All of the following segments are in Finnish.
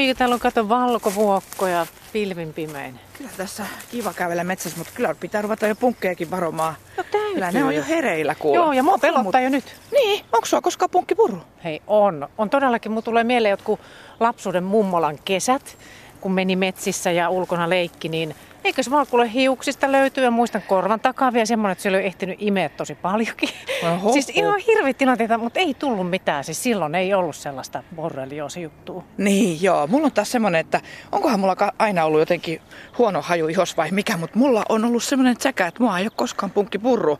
Oi, täällä on kato valkovuokkoja pilvin pimein. Kyllä tässä kiva kävellä metsässä, mutta kyllä pitää ruveta jo punkkejakin varomaan. No täytyy. Kyllä ne on jo hereillä kuule. Joo, ja mua pelottaa jo nyt. Niin, onko sua koskaan punkki purru? Hei, on. On todellakin. Mulla tulee mieleen jotkut lapsuuden mummolan kesät, kun meni metsissä ja ulkona leikki, niin Eikö se vaan kuule hiuksista löytyy ja muistan korvan takaa vielä semmoinen, että se oli ehtinyt imeä tosi paljonkin. Oho, siis ihan hirveä tilanteita, mutta ei tullut mitään. Siis silloin ei ollut sellaista borrelioosi-juttua. Niin joo, mulla on taas semmoinen, että onkohan mulla aina ollut jotenkin huono haju ihos vai mikä, mutta mulla on ollut semmoinen säkä, että mua ei ole koskaan punkki purru.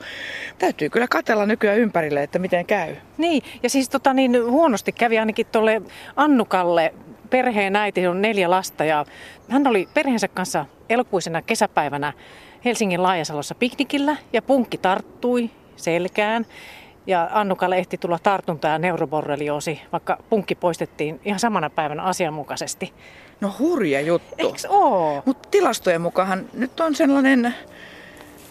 Täytyy kyllä katella nykyään ympärille, että miten käy. Niin, ja siis tota niin, huonosti kävi ainakin tuolle Annukalle perheen äiti on neljä lasta ja hän oli perheensä kanssa elokuisena kesäpäivänä Helsingin Laajasalossa piknikillä ja punkki tarttui selkään. Ja Annukalle ehti tulla tartunta ja neuroborrelioosi, vaikka punkki poistettiin ihan samana päivänä asianmukaisesti. No hurja juttu. Eiks oo? Mutta tilastojen mukaan nyt on sellainen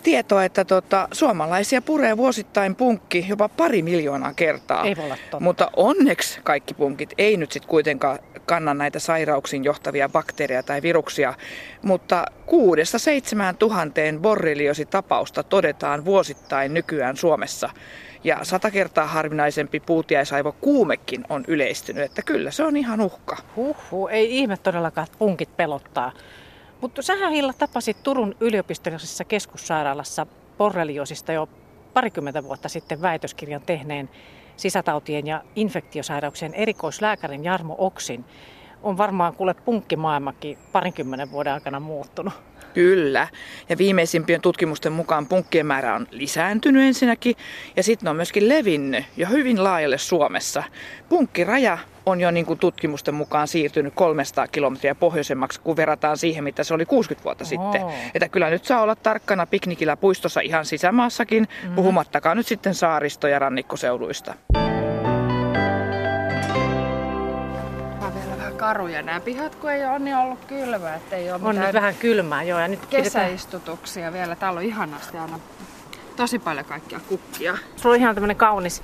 tietoa, että tota, suomalaisia puree vuosittain punkki jopa pari miljoonaa kertaa. Ei voi olla totta. Mutta onneksi kaikki punkit ei nyt sitten kuitenkaan kanna näitä sairauksiin johtavia bakteereja tai viruksia, mutta kuudesta seitsemään tuhanteen borreliositapausta todetaan vuosittain nykyään Suomessa. Ja sata kertaa harvinaisempi puutiaisaivo kuumekin on yleistynyt, että kyllä se on ihan uhka. Huhhuh, ei ihme todellakaan, että punkit pelottaa. Mutta sähän Hilla tapasit Turun yliopistollisessa keskussairaalassa borreliosista jo parikymmentä vuotta sitten väitöskirjan tehneen sisätautien ja infektiosairauksien erikoislääkärin Jarmo Oksin. On varmaan kuule punkkimaailmakin parinkymmenen vuoden aikana muuttunut. Kyllä. Ja viimeisimpien tutkimusten mukaan punkkien määrä on lisääntynyt ensinnäkin ja sitten on myöskin levinnyt jo hyvin laajalle Suomessa. Punkkiraja on jo niin kuin tutkimusten mukaan siirtynyt 300 kilometriä pohjoisemmaksi, kun verrataan siihen, mitä se oli 60 vuotta oh. sitten. Että kyllä nyt saa olla tarkkana piknikillä puistossa ihan sisämaassakin, mm-hmm. puhumattakaan nyt sitten saaristo- ja rannikkoseuduista. Karuja nämä pihat, kun ei ole niin ollut kylmää. Että ei ole on nyt vähän kylmää, joo. Ja nyt kesäistutuksia pidetään... vielä. Täällä on ihanasti aina tosi paljon kaikkia kukkia. Sulla on ihan tämmöinen kaunis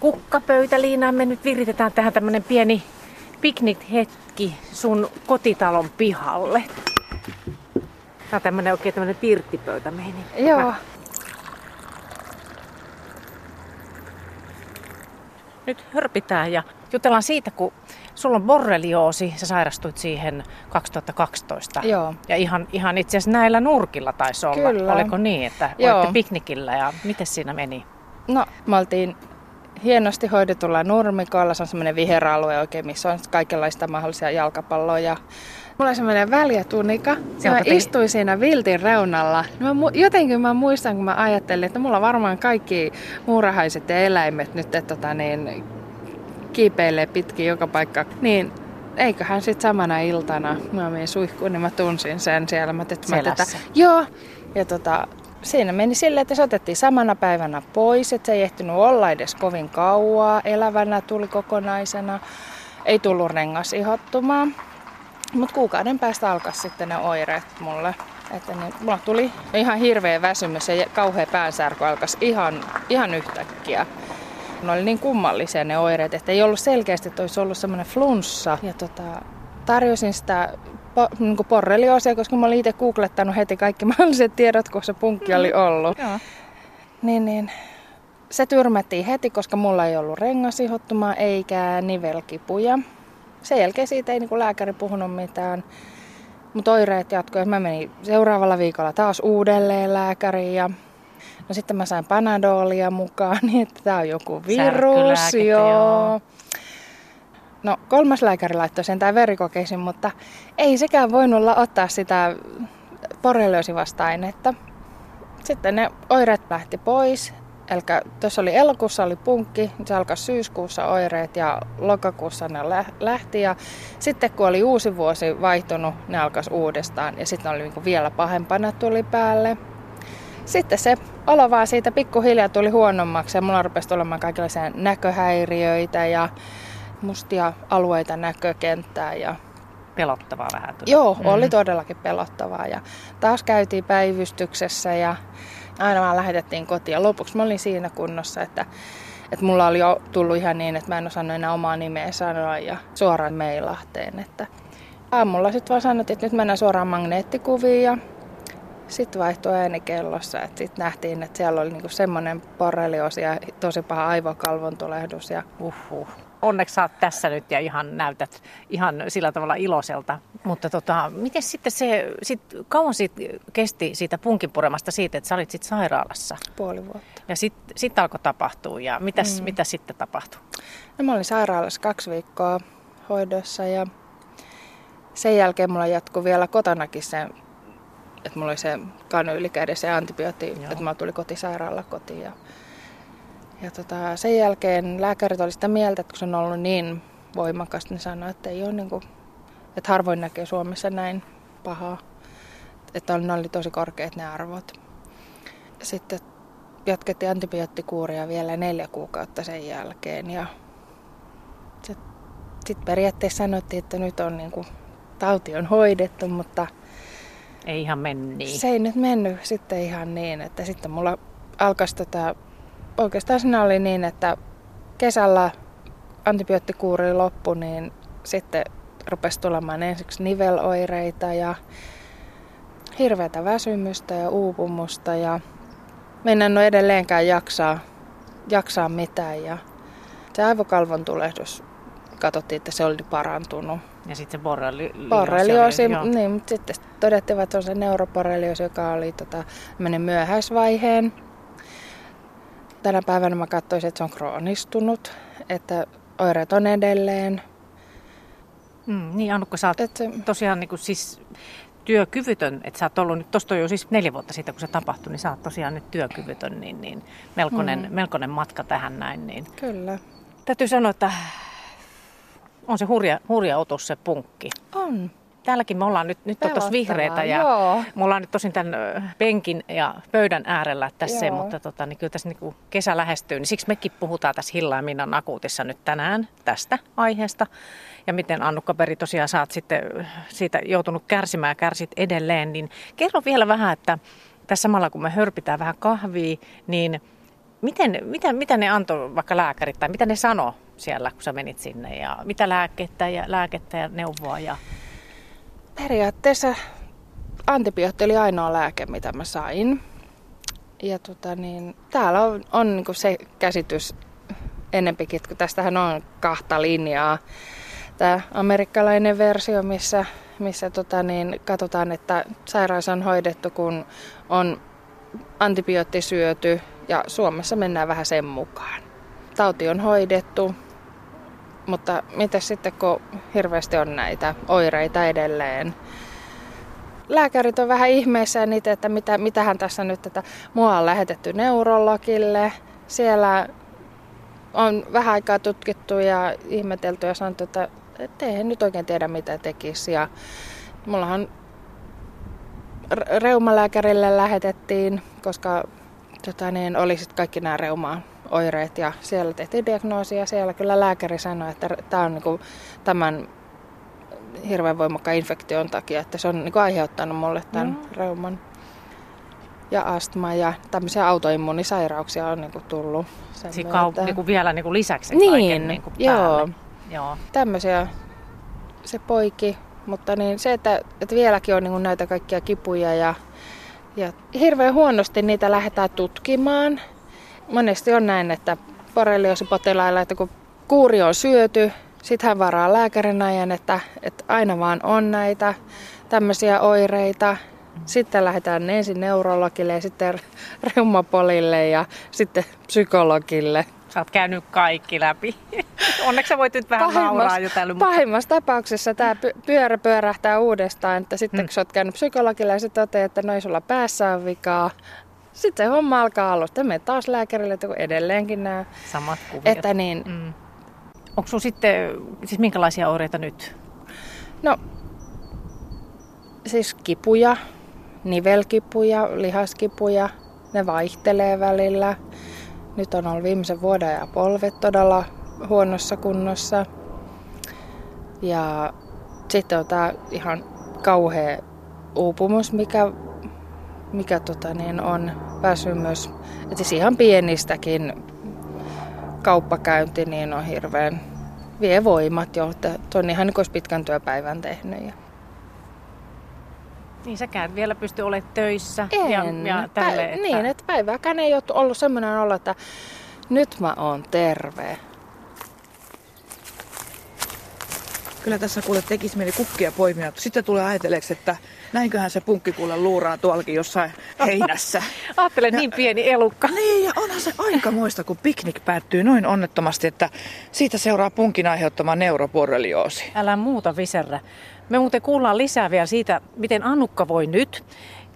kukkapöytäliina. Me nyt viritetään tähän tämmöinen pieni piknikhetki sun kotitalon pihalle. Tämä on tämmöinen oikein tämmöinen pirttipöytä meihin. Joo. Nyt hörpitään ja jutellaan siitä, kun sulla on borrelioosi, sä sairastuit siihen 2012. Joo. Ja ihan, ihan itse asiassa näillä nurkilla taisi olla. Kyllä. Oliko niin, että Joo. olitte piknikillä ja miten siinä meni? No, me oltiin hienosti hoidetulla nurmikolla. Se on semmoinen viheralue oikein, missä on kaikenlaista mahdollisia jalkapalloja. Mulla on semmoinen väliä tunika. Ja mä istuin siinä viltin reunalla. Mä, jotenkin mä muistan, kun mä ajattelin, että mulla varmaan kaikki muurahaiset ja eläimet nyt että, tota, niin, kiipeilee pitkin joka paikka. Niin eiköhän sitten samana iltana, mä menin suihkuun, niin mä tunsin sen siellä. Mä, että, mä, että, joo. Ja tota, siinä meni silleen, että se otettiin samana päivänä pois, että se ei ehtinyt olla edes kovin kauaa. Elävänä tuli kokonaisena. Ei tullut rengas ihottumaan. Mutta kuukauden päästä alkaa sitten ne oireet mulle. Että niin, mulla tuli ihan hirveä väsymys ja kauhea päänsärky alkaisi ihan, ihan yhtäkkiä. Ne oli niin kummallisia ne oireet, että ei ollut selkeästi, että olisi ollut semmoinen flunssa. Ja tota, tarjosin sitä po, niin porrelioosia, koska mä olin itse googlettanut heti kaikki mahdolliset tiedot, kun se punkki oli mm, ollut. Mm, niin, niin. Se tyrmättiin heti, koska mulla ei ollut rengasihottumaa eikä nivelkipuja. Sen jälkeen siitä ei niin lääkäri puhunut mitään. Mutta oireet jatkoivat. Mä menin seuraavalla viikolla taas uudelleen lääkäriin ja no sitten mä sain panadolia mukaan, niin että tää on joku virus. Joo. joo. No kolmas lääkäri laittoi sen tai verikokeisiin, mutta ei sekään voinut ottaa sitä borreliosivasta-ainetta. Sitten ne oireet lähti pois. Eli tuossa oli elokuussa oli punkki, se alkoi syyskuussa oireet ja lokakuussa ne lähti. Ja sitten kun oli uusi vuosi vaihtunut, ne alkoi uudestaan ja sitten oli niinku vielä pahempana tuli päälle. Sitten se olo vaan siitä pikkuhiljaa tuli huonommaksi ja mulla rupesi tulemaan kaikenlaisia näköhäiriöitä ja mustia alueita näkökenttää ja pelottavaa vähän. Tuli. Joo, oli todellakin pelottavaa. Ja taas käytiin päivystyksessä ja aina vaan lähetettiin kotiin. Ja lopuksi mä olin siinä kunnossa, että Että mulla oli jo tullut ihan niin, että mä en osannut enää omaa nimeä sanoa ja suoraan meilahteen. Että aamulla sitten vaan sanottiin, että nyt mennään suoraan magneettikuviin ja sitten vaihtui ääni kellossa. Sitten nähtiin, että siellä oli niinku semmoinen borrelioosi ja tosi paha aivokalvon tulehdus. Ja... Uhuh. Onneksi oot tässä nyt ja ihan näytät ihan sillä tavalla iloiselta. Mutta tota, miten sitten se, sit, kauan siitä kesti siitä punkipuremasta siitä, että sä olit sitten sairaalassa? Puoli vuotta. Ja sitten sit alkoi tapahtua ja mitäs, mm. mitä sitten tapahtui? No mä olin sairaalassa kaksi viikkoa hoidossa ja sen jälkeen mulla jatkui vielä kotonakin se, että mulla oli se kanylikäden se antibiootti, Joo. että mä tuli kotisairaalla kotiin. Ja, ja tota, sen jälkeen lääkärit oli sitä mieltä, että kun se on ollut niin voimakas, niin sanoi, että ei ole niin kuin, että harvoin näkee Suomessa näin pahaa. Että ne oli tosi korkeat ne arvot. Sitten jatkettiin antibioottikuuria vielä neljä kuukautta sen jälkeen ja sitten periaatteessa sanottiin, että nyt on niin kuin, tauti on hoidettu, mutta ei ihan mennyt niin. Se ei nyt mennyt sitten ihan niin, että sitten mulla alkoi tätä, oikeastaan siinä oli niin, että kesällä antibioottikuuri loppui, niin sitten rupesi tulemaan ensiksi niveloireita ja hirveätä väsymystä ja uupumusta ja mennään no edelleenkään jaksaa, jaksaa mitään ja se aivokalvon tulehdus katsottiin, että se oli parantunut. Ja sitten se borreli, borrelioosi. Niin, mutta sitten todettiin, että se on se neuroborrelioosi, joka oli tota, myöhäisvaiheen. Tänä päivänä mä katsoisin, että se on kroonistunut, että oireet on edelleen. Mm, niin Annukka, sä oot Et tosiaan niin kuin siis työkyvytön, että sä oot ollut nyt, tosta jo siis neljä vuotta siitä, kun se tapahtui, niin sä oot tosiaan nyt työkyvytön, niin, niin melkoinen, mm. melkoinen matka tähän näin. Niin. Kyllä. Täytyy sanoa, että on se hurja, hurja otus se punkki. On. Täälläkin me ollaan nyt, nyt on tuossa vihreitä ja joo. me ollaan nyt tosin tämän penkin ja pöydän äärellä tässä, joo. mutta tota, niin kyllä tässä niin kesä lähestyy, niin siksi mekin puhutaan tässä Hilla ja Minnan akuutissa nyt tänään tästä aiheesta. Ja miten Annukka Peri tosiaan sä oot sitten siitä joutunut kärsimään ja kärsit edelleen, niin kerro vielä vähän, että tässä samalla kun me hörpitään vähän kahvia, niin miten, mitä, mitä ne antoi vaikka lääkärit tai mitä ne sano siellä, kun sä menit sinne ja mitä lääkettä ja, lääkettä ja neuvoa? Ja... Periaatteessa antibiootti oli ainoa lääke, mitä mä sain. Ja tota niin, täällä on, on niin se käsitys enempikin, että tästähän on kahta linjaa. Tämä amerikkalainen versio, missä, missä tota niin, katsotaan, että sairaus on hoidettu, kun on antibiootti syöty ja Suomessa mennään vähän sen mukaan. Tauti on hoidettu, mutta mitä sitten, kun hirveästi on näitä oireita edelleen? Lääkärit on vähän ihmeessä niitä, että mitä, mitähän tässä nyt, että mua on lähetetty neurologille. Siellä on vähän aikaa tutkittu ja ihmetelty ja sanottu, että eihän nyt oikein tiedä mitä tekisi. Ja mullahan reumalääkärille lähetettiin, koska tota niin, oli sitten kaikki nämä reumaa oireet ja siellä tehtiin diagnoosi ja siellä kyllä lääkäri sanoi, että tämä on niinku tämän hirveän voimakkaan infektion takia, että se on niinku aiheuttanut mulle tämän mm. reuman ja astma ja tämmöisiä autoimmunisairauksia on niinku tullut. Sen siis kau- niinku vielä niinku lisäksi niin, kaiken niinku joo. joo. Tämmöisiä se poiki, mutta niin se, että, että vieläkin on niinku näitä kaikkia kipuja ja, ja hirveän huonosti niitä lähdetään tutkimaan monesti on näin, että borrelioosipotilailla, että kun kuuri on syöty, sitten hän varaa lääkärin ajan, että, että aina vaan on näitä tämmöisiä oireita. Sitten lähdetään ensin neurologille ja sitten reumapolille ja sitten psykologille. Sä oot käynyt kaikki läpi. Onneksi sä voit nyt vähän nauraa jo. Mutta... Pahimmassa tapauksessa tämä pyörä pyörähtää uudestaan, että sitten hmm. kun sä oot käynyt psykologille ja se toteaa, että noin sulla päässä on vikaa, sitten se homma alkaa alusta. Me taas lääkärille, että edelleenkin nämä. Samat kuviot. Että niin. Mm. Onko sinulla sitten, siis minkälaisia oireita nyt? No, siis kipuja, nivelkipuja, lihaskipuja, ne vaihtelee välillä. Nyt on ollut viimeisen vuoden ja polvet todella huonossa kunnossa. Ja sitten on tämä ihan kauhea uupumus, mikä mikä tota, niin on väsymys. Et siis ihan pienistäkin kauppakäynti niin on hirveän, vie voimat jo, että on ihan niin kuin pitkän työpäivän tehnyt. Ja niin säkään vielä pysty olemaan töissä. En. Ja, ja tälle, että... Niin, että päivääkään ei ole ollut semmoinen olo, että nyt mä oon terve. Kyllä tässä kuule tekisi mieli kukkia poimia. Sitten tulee ajatelleeksi, että näinköhän se punkki kuule luuraa tuollakin jossain heinässä. Ajattelen niin pieni elukka. Niin, ja onhan se aika muista, kun piknik päättyy noin onnettomasti, että siitä seuraa punkin aiheuttama neuroborrelioosi. Älä muuta viserrä. Me muuten kuullaan lisää vielä siitä, miten Annukka voi nyt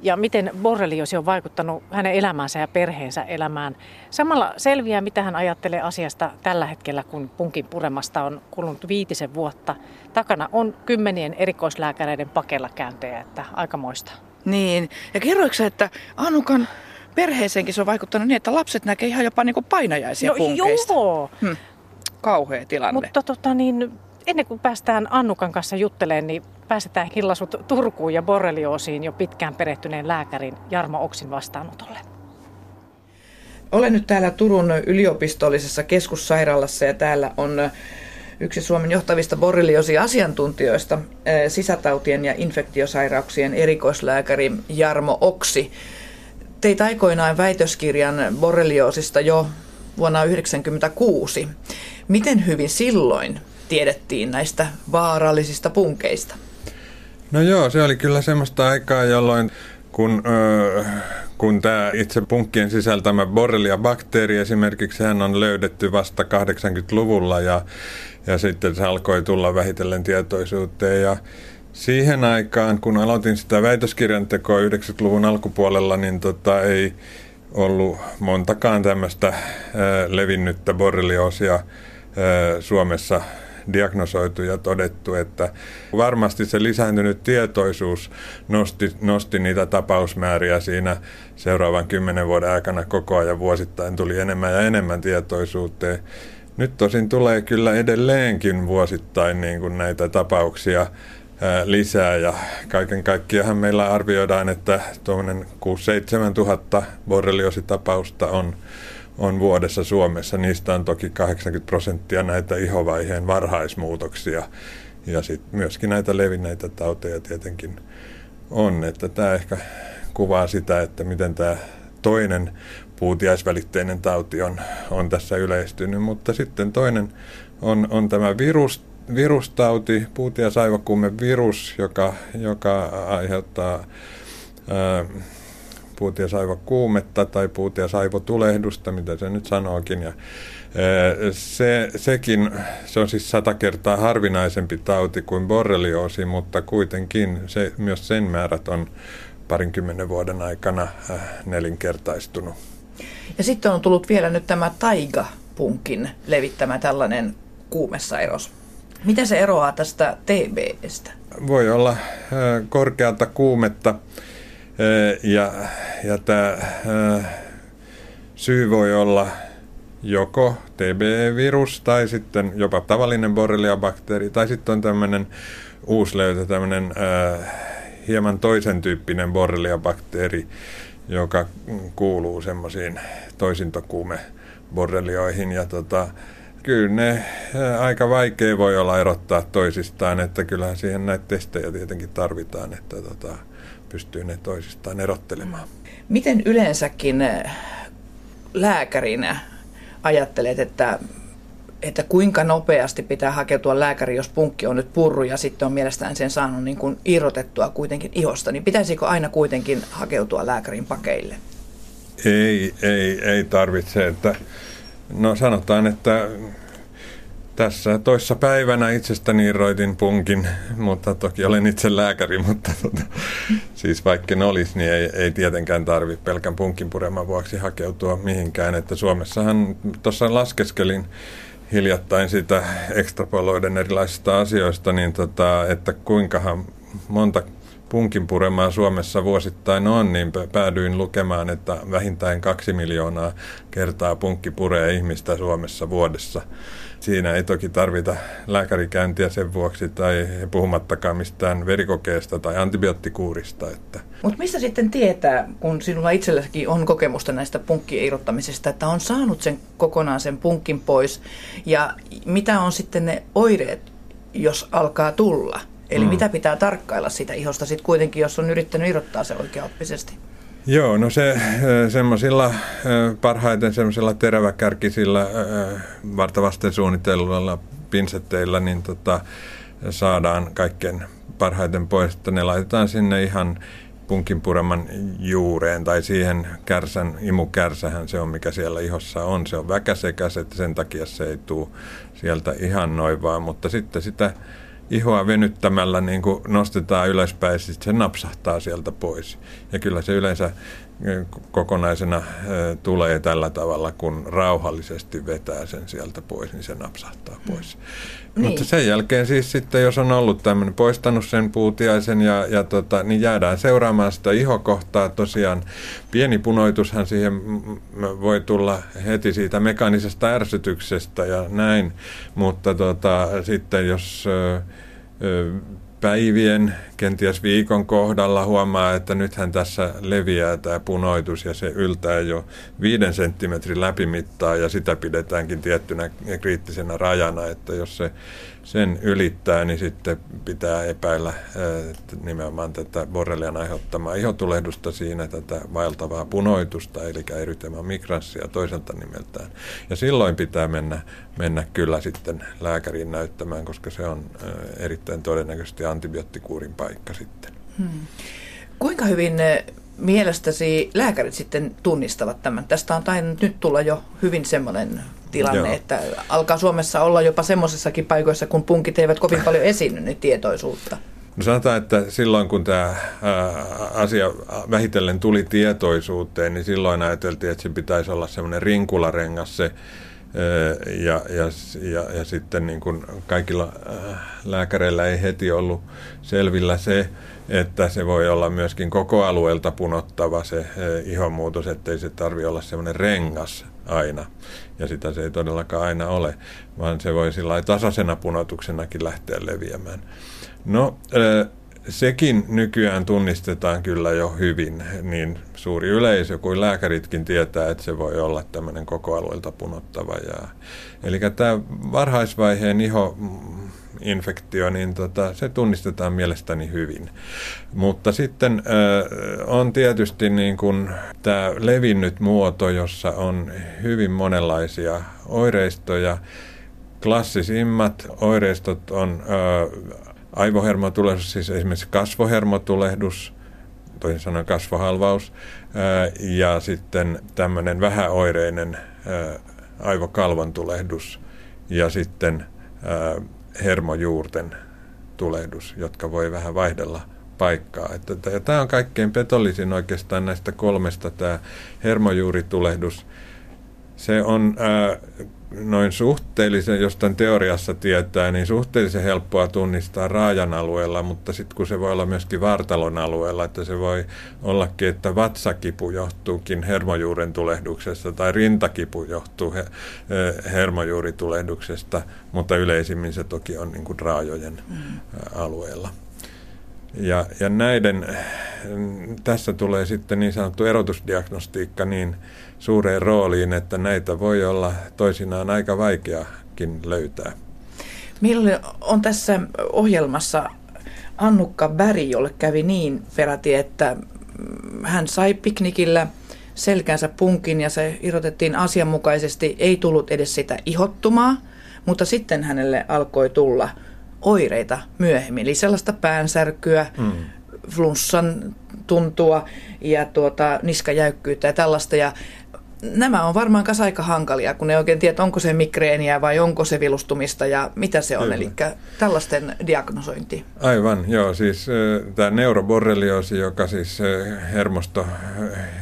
ja miten borreliosi on vaikuttanut hänen elämäänsä ja perheensä elämään. Samalla selviää, mitä hän ajattelee asiasta tällä hetkellä, kun punkin puremasta on kulunut viitisen vuotta. Takana on kymmenien erikoislääkäreiden pakella käyntejä, että aikamoista. Niin, ja kerroiko että Annukan perheeseenkin se on vaikuttanut niin, että lapset näkee ihan jopa niin kuin painajaisia no, punkeista? Joo. Hm. Kauhea tilanne. Mutta tota niin, ennen kuin päästään Annukan kanssa juttelemaan, niin pääsetään hillasut Turkuun ja borrelioosiin jo pitkään perehtyneen lääkärin Jarmo Oksin vastaanotolle. Olen nyt täällä Turun yliopistollisessa keskussairaalassa ja täällä on yksi Suomen johtavista borrelioosiasiantuntijoista, sisätautien ja infektiosairauksien erikoislääkäri Jarmo Oksi. Teit aikoinaan väitöskirjan borrelioosista jo vuonna 1996. Miten hyvin silloin tiedettiin näistä vaarallisista punkeista? No joo, se oli kyllä semmoista aikaa, jolloin kun, öö, kun tämä itse punkkien sisältämä borrelia-bakteeri esimerkiksi, hän on löydetty vasta 80-luvulla ja, ja sitten se alkoi tulla vähitellen tietoisuuteen ja siihen aikaan, kun aloitin sitä väitöskirjan tekoa 90-luvun alkupuolella, niin tota, ei ollut montakaan tämmöistä levinnyttä borrelioosia Suomessa diagnosoitu ja todettu, että varmasti se lisääntynyt tietoisuus nosti, nosti niitä tapausmääriä siinä seuraavan kymmenen vuoden aikana koko ajan vuosittain tuli enemmän ja enemmän tietoisuuteen. Nyt tosin tulee kyllä edelleenkin vuosittain niin kuin näitä tapauksia lisää ja kaiken kaikkiaan meillä arvioidaan, että tuommoinen 6-7 tuhatta borreliositapausta on on vuodessa Suomessa. Niistä on toki 80 prosenttia näitä ihovaiheen varhaismuutoksia ja sitten myöskin näitä levinneitä tauteja tietenkin on. Että tämä ehkä kuvaa sitä, että miten tämä toinen puutiaisvälitteinen tauti on, on tässä yleistynyt, mutta sitten toinen on, on tämä virus, virustauti, puutiaisaivokuume virus, joka, joka aiheuttaa ää, puutiasaivokuumetta tai puutiasaivotulehdusta, mitä se nyt sanookin. Ja se, sekin, se on siis sata kertaa harvinaisempi tauti kuin borrelioosi, mutta kuitenkin se, myös sen määrät on parinkymmenen vuoden aikana nelinkertaistunut. Ja sitten on tullut vielä nyt tämä taigapunkin levittämä tällainen kuumesairaus. Mitä se eroaa tästä TBstä? Voi olla korkeata kuumetta ja, ja tämä syy voi olla joko TB-virus tai sitten jopa tavallinen borrelia-bakteeri tai sitten on tämmöinen uusi löytö, tämmöinen hieman toisen tyyppinen borrelia-bakteeri, joka kuuluu semmoisiin toisintokuume borrelioihin ja tota, kyllä ne aika vaikea voi olla erottaa toisistaan, että kyllähän siihen näitä testejä tietenkin tarvitaan, että tota, pystyy ne toisistaan erottelemaan. Miten yleensäkin eh, lääkärinä ajattelet, että, että kuinka nopeasti pitää hakeutua lääkäri, jos punkki on nyt purru ja sitten on mielestään sen saanut niin kuin irrotettua kuitenkin ihosta, niin pitäisikö aina kuitenkin hakeutua lääkärin pakeille? Ei, ei, ei tarvitse. Että, no sanotaan, että tässä toissa päivänä itsestäni irroitin punkin, mutta toki olen itse lääkäri, mutta tota, siis vaikka ne olisi, niin ei, ei tietenkään tarvitse pelkän punkin pureman vuoksi hakeutua mihinkään. Että Suomessahan tuossa laskeskelin hiljattain sitä ekstrapoloiden erilaisista asioista, niin tota, että kuinkahan monta punkin puremaa Suomessa vuosittain on, niin päädyin lukemaan, että vähintään kaksi miljoonaa kertaa punkki puree ihmistä Suomessa vuodessa. Siinä ei toki tarvita lääkärikäyntiä sen vuoksi tai puhumattakaan mistään verikokeesta tai antibioottikuurista. Että. Mutta mistä sitten tietää, kun sinulla itselläkin on kokemusta näistä punkkien irrottamisesta, että on saanut sen kokonaan sen punkin pois ja mitä on sitten ne oireet, jos alkaa tulla? Eli mm. mitä pitää tarkkailla sitä ihosta sitten kuitenkin, jos on yrittänyt irrottaa se oikeaoppisesti? Joo, no se semmoisilla parhaiten semmoisilla teräväkärkisillä vartavasten suunnitelluilla pinsetteillä niin tota, saadaan kaikkein parhaiten pois, että ne laitetaan sinne ihan punkin pureman juureen tai siihen kärsän, imukärsähän se on, mikä siellä ihossa on. Se on väkäsekäs, että sen takia se ei tule sieltä ihan noin vaan, mutta sitten sitä ihoa venyttämällä niin kuin nostetaan ylöspäin, sitten se napsahtaa sieltä pois. Ja kyllä se yleensä kokonaisena tulee tällä tavalla, kun rauhallisesti vetää sen sieltä pois, niin se napsahtaa pois. Niin. Mutta sen jälkeen siis sitten, jos on ollut tämmöinen, poistanut sen puutiaisen, ja, ja tota, niin jäädään seuraamaan sitä ihokohtaa. Tosiaan pieni punoitushan siihen voi tulla heti siitä mekaanisesta ärsytyksestä ja näin, mutta tota, sitten jos... Ö, päivien, kenties viikon kohdalla huomaa, että nythän tässä leviää tämä punoitus ja se yltää jo viiden senttimetrin läpimittaa ja sitä pidetäänkin tiettynä kriittisenä rajana, että jos se sen ylittää, niin sitten pitää epäillä nimenomaan tätä borrelian aiheuttamaa ihotulehdusta siinä, tätä vaeltavaa punoitusta, eli erytema migranssia toiselta nimeltään. Ja silloin pitää mennä, mennä kyllä sitten lääkäriin näyttämään, koska se on erittäin todennäköisesti antibioottikuurin paikka sitten. Hmm. Kuinka hyvin mielestäsi lääkärit sitten tunnistavat tämän? Tästä on tainnut nyt tulla jo hyvin semmoinen tilanne, Joo. että alkaa Suomessa olla jopa semmoisessakin paikoissa, kun punkit eivät kovin paljon esiinny niin tietoisuutta. No sanotaan, että silloin kun tämä asia vähitellen tuli tietoisuuteen, niin silloin ajateltiin, että se pitäisi olla semmoinen rinkularengas se, ja, ja, ja, ja sitten niin kuin kaikilla lääkäreillä ei heti ollut selvillä se, että se voi olla myöskin koko alueelta punottava se ihonmuutos, ettei se tarvi olla semmoinen rengas aina. Ja sitä se ei todellakaan aina ole, vaan se voi sillä tasaisena punotuksenakin lähteä leviämään. No, sekin nykyään tunnistetaan kyllä jo hyvin, niin suuri yleisö kuin lääkäritkin tietää, että se voi olla tämmöinen koko alueelta punottava. Ja, eli tämä varhaisvaiheen iho infektio, niin tota, se tunnistetaan mielestäni hyvin. Mutta sitten äh, on tietysti niin kuin tämä levinnyt muoto, jossa on hyvin monenlaisia oireistoja. Klassisimmat oireistot on äh, aivohermotulehdus, siis esimerkiksi kasvohermotulehdus, toisin sanoen kasvohalvaus, ja sitten tämmöinen vähäoireinen äh, aivokalvon tulehdus, ja sitten hermojuurten tulehdus, jotka voi vähän vaihdella paikkaa. Että, ja tämä on kaikkein petollisin oikeastaan näistä kolmesta, tämä hermojuuritulehdus. Se on ää, noin suhteellisen, jostain teoriassa tietää, niin suhteellisen helppoa tunnistaa raajan alueella, mutta sitten kun se voi olla myöskin vartalon alueella, että se voi ollakin, että vatsakipu johtuukin hermojuuren tulehduksesta tai rintakipu johtuu he, hermojuuritulehduksesta, mutta yleisimmin se toki on niin kuin raajojen mm. alueella. Ja, ja näiden, tässä tulee sitten niin sanottu erotusdiagnostiikka niin suureen rooliin, että näitä voi olla toisinaan aika vaikeakin löytää. Meillä on tässä ohjelmassa Annukka Bäri, jolle kävi niin peräti, että hän sai piknikillä selkänsä punkin ja se irrotettiin asianmukaisesti. Ei tullut edes sitä ihottumaa, mutta sitten hänelle alkoi tulla oireita myöhemmin. Eli sellaista päänsärkyä, mm. flunssan tuntua ja tuota, niskajäykkyyttä ja tällaista. Ja nämä on varmaan kanssa aika hankalia, kun ne oikein tiedät, onko se migreeniä vai onko se vilustumista ja mitä se on. Eli tällaisten diagnosointi. Aivan, joo. Siis tämä neuroborrelioosi, joka siis hermosto,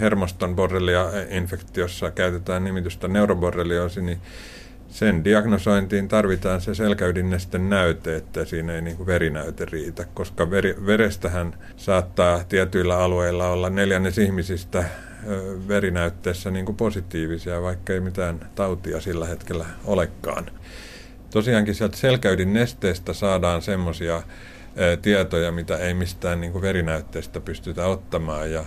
hermoston borrelia-infektiossa käytetään nimitystä neuroborrelioosi, niin sen diagnosointiin tarvitaan se selkäydinnesten näyte, että siinä ei niin kuin verinäyte riitä, koska veri, verestähän saattaa tietyillä alueilla olla neljännes ihmisistä verinäytteessä niin kuin positiivisia, vaikka ei mitään tautia sillä hetkellä olekaan. Tosiaankin sieltä selkäydin nesteestä saadaan semmoisia tietoja, mitä ei mistään niin kuin verinäytteestä pystytä ottamaan ja,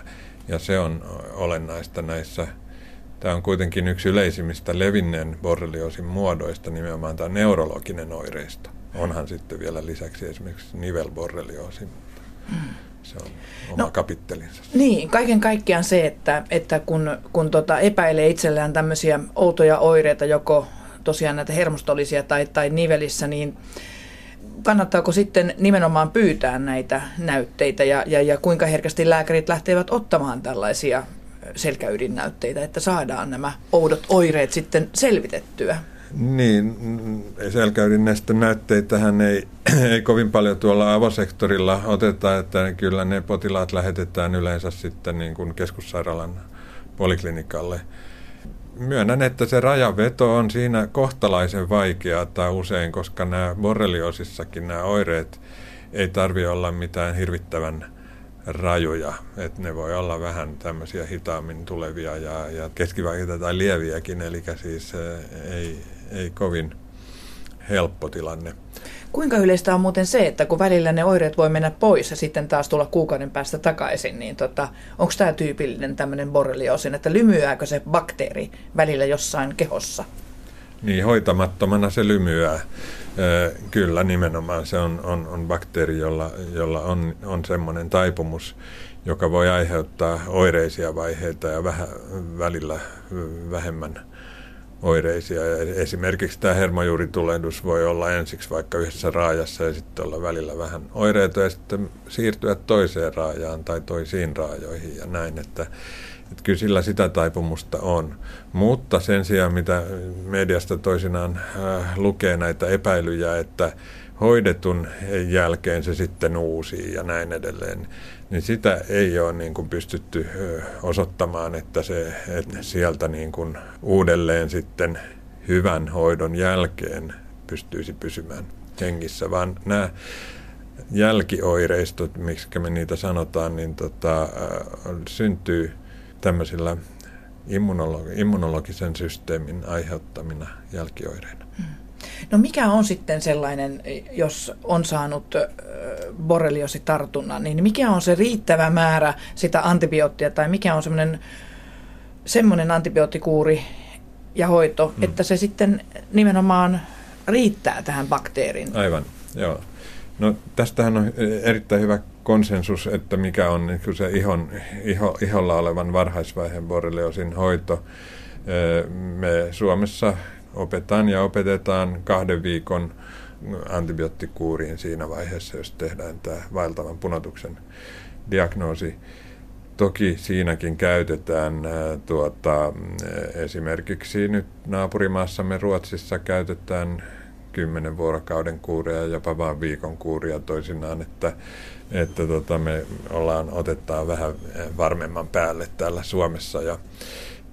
ja se on olennaista näissä Tämä on kuitenkin yksi yleisimmistä levinneen borrelioosin muodoista, nimenomaan tämä neurologinen oireisto. Onhan sitten vielä lisäksi esimerkiksi nivelborrelioosi, se on oma no, kapittelinsa. Niin, kaiken kaikkiaan se, että, että kun, kun tota epäilee itsellään tämmöisiä outoja oireita, joko tosiaan näitä hermostollisia tai, tai nivelissä, niin kannattaako sitten nimenomaan pyytää näitä näytteitä ja, ja, ja kuinka herkästi lääkärit lähtevät ottamaan tällaisia selkäydinnäytteitä, että saadaan nämä oudot oireet sitten selvitettyä? Niin, selkäydinnäisten näytteitähän ei, ei kovin paljon tuolla avosektorilla oteta, että kyllä ne potilaat lähetetään yleensä sitten niin kuin keskussairaalan poliklinikalle. Myönnän, että se rajaveto on siinä kohtalaisen vaikeaa tai usein, koska nämä borreliosissakin nämä oireet ei tarvi olla mitään hirvittävän rajuja, että ne voi olla vähän tämmöisiä hitaammin tulevia ja, ja keskivaikeita tai lieviäkin, eli siis ei, ei kovin helppo tilanne. Kuinka yleistä on muuten se, että kun välillä ne oireet voi mennä pois ja sitten taas tulla kuukauden päästä takaisin, niin tota, onko tämä tyypillinen tämmöinen borrelioosin, että lymyääkö se bakteeri välillä jossain kehossa? Niin, hoitamattomana se lymyää. Kyllä, nimenomaan se on, on, on bakteeri, jolla, jolla on, on semmoinen taipumus, joka voi aiheuttaa oireisia vaiheita ja vähän, välillä vähemmän oireisia. Esimerkiksi tämä hermojuuritulehdus voi olla ensiksi vaikka yhdessä raajassa ja sitten olla välillä vähän oireita ja sitten siirtyä toiseen raajaan tai toisiin raajoihin ja näin, että että kyllä sillä sitä taipumusta on. Mutta sen sijaan, mitä mediasta toisinaan äh, lukee näitä epäilyjä, että hoidetun jälkeen se sitten uusi ja näin edelleen, niin sitä ei ole niin kuin pystytty osoittamaan, että se että sieltä niin kuin uudelleen sitten hyvän hoidon jälkeen pystyisi pysymään hengissä, vaan nämä jälkioireistot, miksi me niitä sanotaan, niin tota, syntyy tämmöisillä immunologi- immunologisen systeemin aiheuttamina jälkioireina. No mikä on sitten sellainen, jos on saanut borreliositartunnan, niin mikä on se riittävä määrä sitä antibioottia tai mikä on semmoinen semmoinen antibioottikuuri ja hoito, hmm. että se sitten nimenomaan riittää tähän bakteeriin? Aivan, joo. No tästähän on erittäin hyvä konsensus, että mikä on niin se ihon, iho, iholla olevan varhaisvaiheen borreliosin hoito. Me Suomessa opetaan ja opetetaan kahden viikon antibioottikuuriin siinä vaiheessa, jos tehdään tämä vaeltavan punotuksen diagnoosi. Toki siinäkin käytetään tuota, esimerkiksi nyt naapurimaassamme Ruotsissa käytetään kymmenen vuorokauden kuuria, jopa vain viikon kuuria toisinaan, että, että tota me ollaan otettaa vähän varmemman päälle täällä Suomessa. Ja,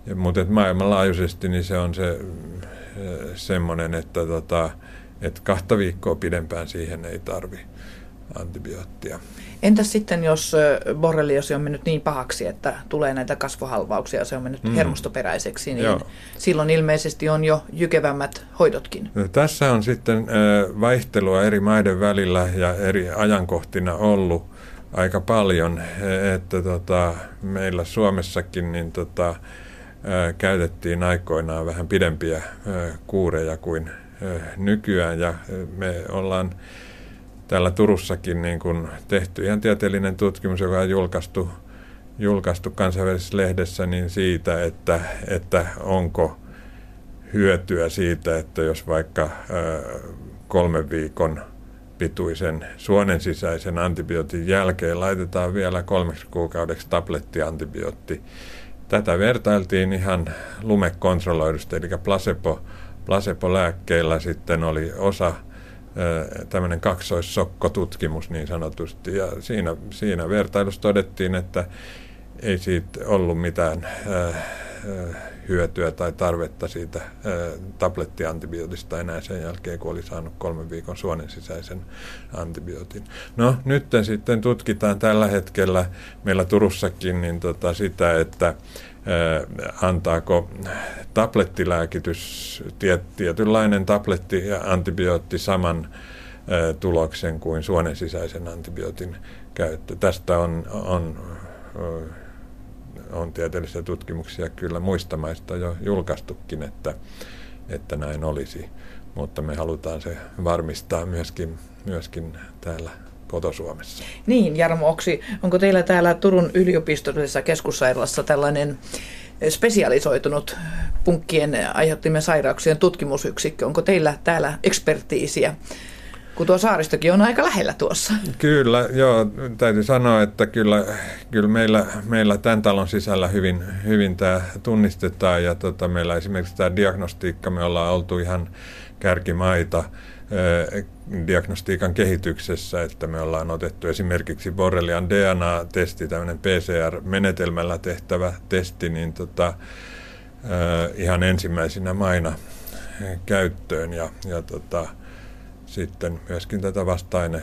ja, mutta maailmanlaajuisesti niin se on se semmoinen, että, tota, että kahta viikkoa pidempään siihen ei tarvi antibioottia. Entäs sitten, jos borreliosi on mennyt niin pahaksi, että tulee näitä kasvohalvauksia, se on mennyt mm. hermostoperäiseksi, niin Joo. silloin ilmeisesti on jo jykevämmät hoidotkin. No, tässä on sitten vaihtelua eri maiden välillä ja eri ajankohtina ollut aika paljon, e, että tota, meillä Suomessakin niin tota, käytettiin aikoinaan vähän pidempiä kuureja kuin nykyään ja me ollaan täällä Turussakin niin kuin tehty ihan tieteellinen tutkimus, joka on julkaistu, julkaistu kansainvälisessä lehdessä niin siitä, että, että onko hyötyä siitä, että jos vaikka kolmen viikon pituisen suonen sisäisen antibiootin jälkeen laitetaan vielä kolmeksi kuukaudeksi tablettiantibiootti. Tätä vertailtiin ihan lumekontrolloidusta, eli placebo, placebo-lääkkeillä sitten oli osa tämmöinen kaksoissokkotutkimus niin sanotusti. Ja siinä, siinä vertailussa todettiin, että ei siitä ollut mitään hyötyä tai tarvetta siitä tablettiantibiootista enää sen jälkeen, kun oli saanut kolmen viikon suonen sisäisen antibiootin. No nyt sitten tutkitaan tällä hetkellä meillä Turussakin niin tota sitä, että antaako tablettilääkitys, tietynlainen tabletti ja antibiootti saman tuloksen kuin suonen sisäisen antibiootin käyttö. Tästä on, on, on tieteellisiä tutkimuksia kyllä muista maista jo julkaistukin, että, että näin olisi. Mutta me halutaan se varmistaa myöskin, myöskin täällä koto-Suomessa. Niin, Jarmo Oksi, onko teillä täällä Turun yliopistollisessa keskussairaalassa tällainen spesialisoitunut punkkien aiheuttimien sairauksien tutkimusyksikkö? Onko teillä täällä ekspertiisiä kun tuo saaristokin on aika lähellä tuossa. Kyllä, joo, täytyy sanoa, että kyllä, kyllä meillä, meillä tämän talon sisällä hyvin, hyvin tämä tunnistetaan ja tota, meillä esimerkiksi tämä diagnostiikka, me ollaan oltu ihan kärkimaita diagnostiikan kehityksessä, että me ollaan otettu esimerkiksi Borrelian DNA-testi, tämmöinen PCR-menetelmällä tehtävä testi, niin tota, ihan ensimmäisenä maina käyttöön ja, ja tota, sitten myöskin tätä vastaine,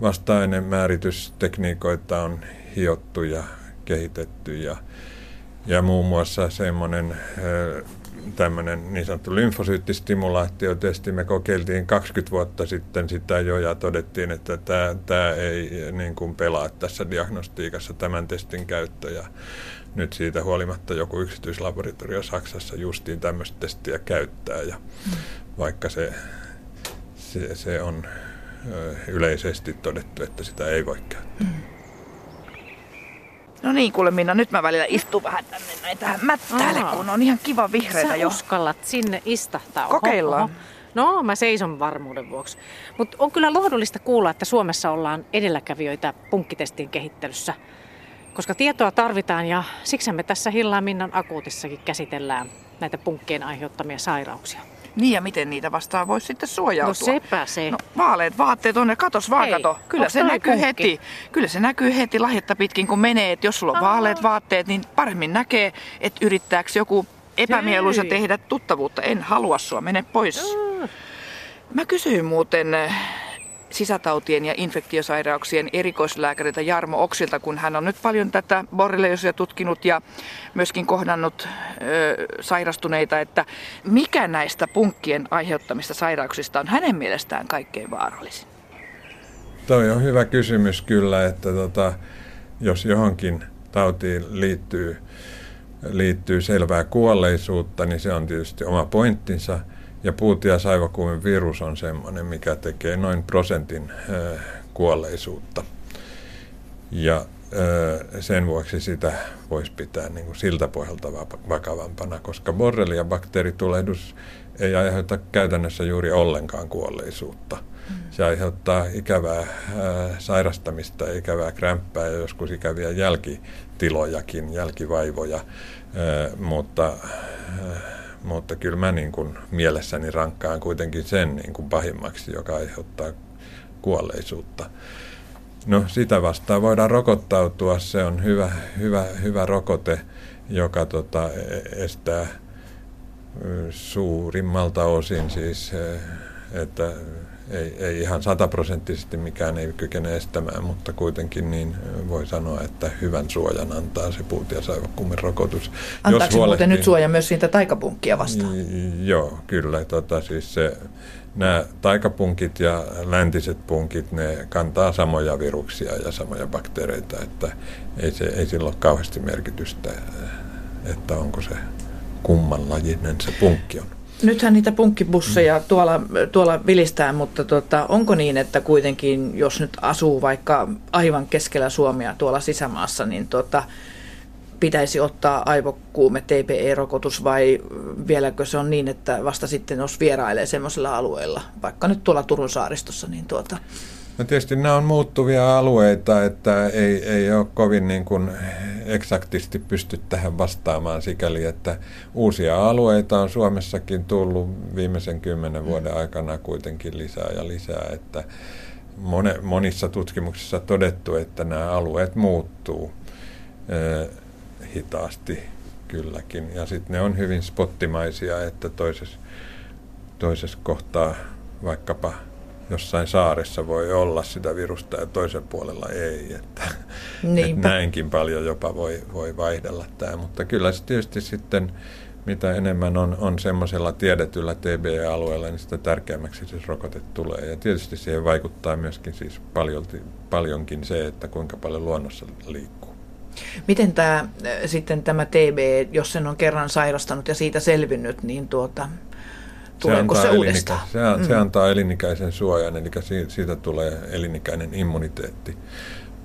vasta-ainemääritystekniikoita on hiottu ja kehitetty ja, ja muun muassa semmoinen tämmöinen niin sanottu lymfosyyttistimulaatiotesti. Me kokeiltiin 20 vuotta sitten sitä jo ja todettiin, että tämä, tämä ei niin kuin pelaa tässä diagnostiikassa tämän testin käyttö. Ja nyt siitä huolimatta joku yksityislaboratorio Saksassa justiin tämmöistä testiä käyttää. Ja mm. vaikka se se, se on yleisesti todettu, että sitä ei voi käyttää. Mm. No niin, kuule Minna, nyt mä välillä istun vähän tänne näin tähän mättäälle, Aa. kun on ihan kiva vihreitä jo. uskallat sinne istahtaa. Kokeillaan. Oho. No, mä seison varmuuden vuoksi. Mutta on kyllä lohdullista kuulla, että Suomessa ollaan edelläkävijöitä punkkitestien kehittelyssä. Koska tietoa tarvitaan ja siksi me tässä Hillaan Minnan akuutissakin käsitellään näitä punkkien aiheuttamia sairauksia. Niin ja miten niitä vastaan voisi sitten suojautua? No sepä se. No, vaaleet vaatteet on ne, katos vaan Hei, kato. Kyllä se näkyy punkki? heti. Kyllä se näkyy heti lahjetta pitkin kun menee, että jos sulla on Aa. vaaleet vaatteet, niin paremmin näkee, että yrittääkö joku epämieluisa tehdä tuttavuutta. En halua sua, mene pois. Mä kysyin muuten sisätautien ja infektiosairauksien erikoislääkäriltä Jarmo Oksilta, kun hän on nyt paljon tätä borreliosia tutkinut ja myöskin kohdannut ö, sairastuneita, että mikä näistä punkkien aiheuttamista sairauksista on hänen mielestään kaikkein vaarallisin? Toi on hyvä kysymys kyllä, että tota, jos johonkin tautiin liittyy, liittyy selvää kuolleisuutta, niin se on tietysti oma pointtinsa – ja saivakuumen virus on sellainen, mikä tekee noin prosentin kuolleisuutta. Ja sen vuoksi sitä voisi pitää niin kuin siltä pohjalta vakavampana, koska borrelia bakteeritulehdus ei aiheuta käytännössä juuri ollenkaan kuolleisuutta. Mm. Se aiheuttaa ikävää sairastamista, ikävää krämppää ja joskus ikäviä jälkitilojakin, jälkivaivoja, mutta mutta kyllä mä niin kuin mielessäni rankkaan kuitenkin sen niin kuin pahimmaksi, joka aiheuttaa kuolleisuutta. No sitä vastaan voidaan rokottautua, se on hyvä, hyvä, hyvä rokote, joka tota, e-, estää suurimmalta osin siis, e, että ei, ei ihan sataprosenttisesti mikään ei kykene estämään, mutta kuitenkin niin voi sanoa, että hyvän suojan antaa se puut- ja saivakummin rokotus. Antaako Jos se muuten nyt suoja myös siitä taikapunkkia vastaan? Joo, kyllä. Tota, siis se, nämä taikapunkit ja läntiset punkit, ne kantaa samoja viruksia ja samoja bakteereita, että ei, se, ei sillä ole kauheasti merkitystä, että onko se kumman lajinen se punkki on. Nythän niitä punkkibusseja tuolla, tuolla vilistää, mutta tota, onko niin, että kuitenkin jos nyt asuu vaikka aivan keskellä Suomea tuolla sisämaassa, niin tota, pitäisi ottaa aivokuume TPE-rokotus vai vieläkö se on niin, että vasta sitten jos vierailee semmoisella alueella, vaikka nyt tuolla Turun saaristossa, niin tuota, No tietysti nämä on muuttuvia alueita, että ei, ei ole kovin niin kuin eksaktisti pysty tähän vastaamaan sikäli, että uusia alueita on Suomessakin tullut viimeisen kymmenen vuoden aikana kuitenkin lisää ja lisää, että monissa tutkimuksissa todettu, että nämä alueet muuttuu hitaasti kylläkin. Ja sitten ne on hyvin spottimaisia, että toisessa, toisessa kohtaa vaikkapa jossain saaressa voi olla sitä virusta ja toisella puolella ei. Että, että näinkin paljon jopa voi, voi vaihdella tämä. Mutta kyllä se tietysti sitten mitä enemmän on, on semmoisella tiedetyllä TB-alueella, niin sitä tärkeämmäksi siis rokote tulee. Ja tietysti siihen vaikuttaa myöskin siis paljolti, paljonkin se, että kuinka paljon luonnossa liikkuu. Miten tämä, sitten tämä TB, jos sen on kerran sairastanut ja siitä selvinnyt, niin tuota, tuleeko se, se uudestaan? Se, mm. se antaa elinikäisen suojan, eli siitä tulee elinikäinen immuniteetti.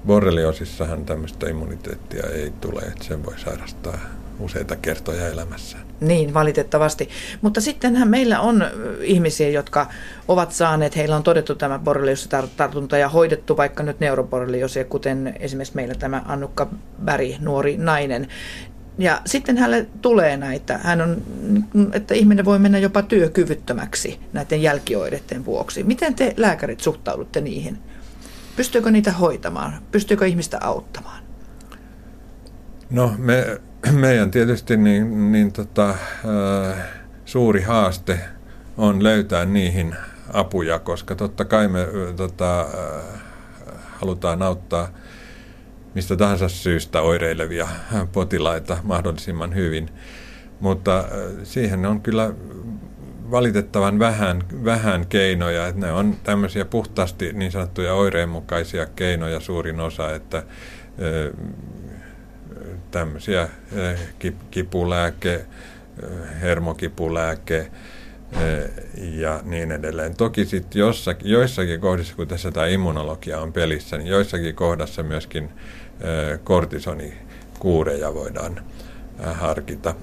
Borreliosissahan tämmöistä immuniteettia ei tule, että sen voi sairastaa useita kertoja elämässään. Niin, valitettavasti. Mutta sittenhän meillä on ihmisiä, jotka ovat saaneet, heillä on todettu tämä borreliostartunta ja hoidettu vaikka nyt neuroborreliosia, kuten esimerkiksi meillä tämä Annukka Bäri, nuori nainen. Ja sitten hänelle tulee näitä, hän on, että ihminen voi mennä jopa työkyvyttömäksi näiden jälkioireiden vuoksi. Miten te lääkärit suhtaudutte niihin? Pystyykö niitä hoitamaan? Pystyykö ihmistä auttamaan? No me meidän tietysti niin, niin tota, äh, suuri haaste on löytää niihin apuja, koska totta kai me tota, äh, halutaan auttaa mistä tahansa syystä oireilevia potilaita mahdollisimman hyvin. Mutta äh, siihen on kyllä valitettavan vähän, vähän keinoja, että ne on tämmöisiä puhtaasti niin sanottuja oireenmukaisia keinoja suurin osa, että tämmöisiä eh, kipulääke, hermokipulääke ja niin edelleen. Toki sitten joissakin kohdissa, kun tässä tämä immunologia on pelissä, niin joissakin kohdassa myöskin kortisonikuureja voidaan harkita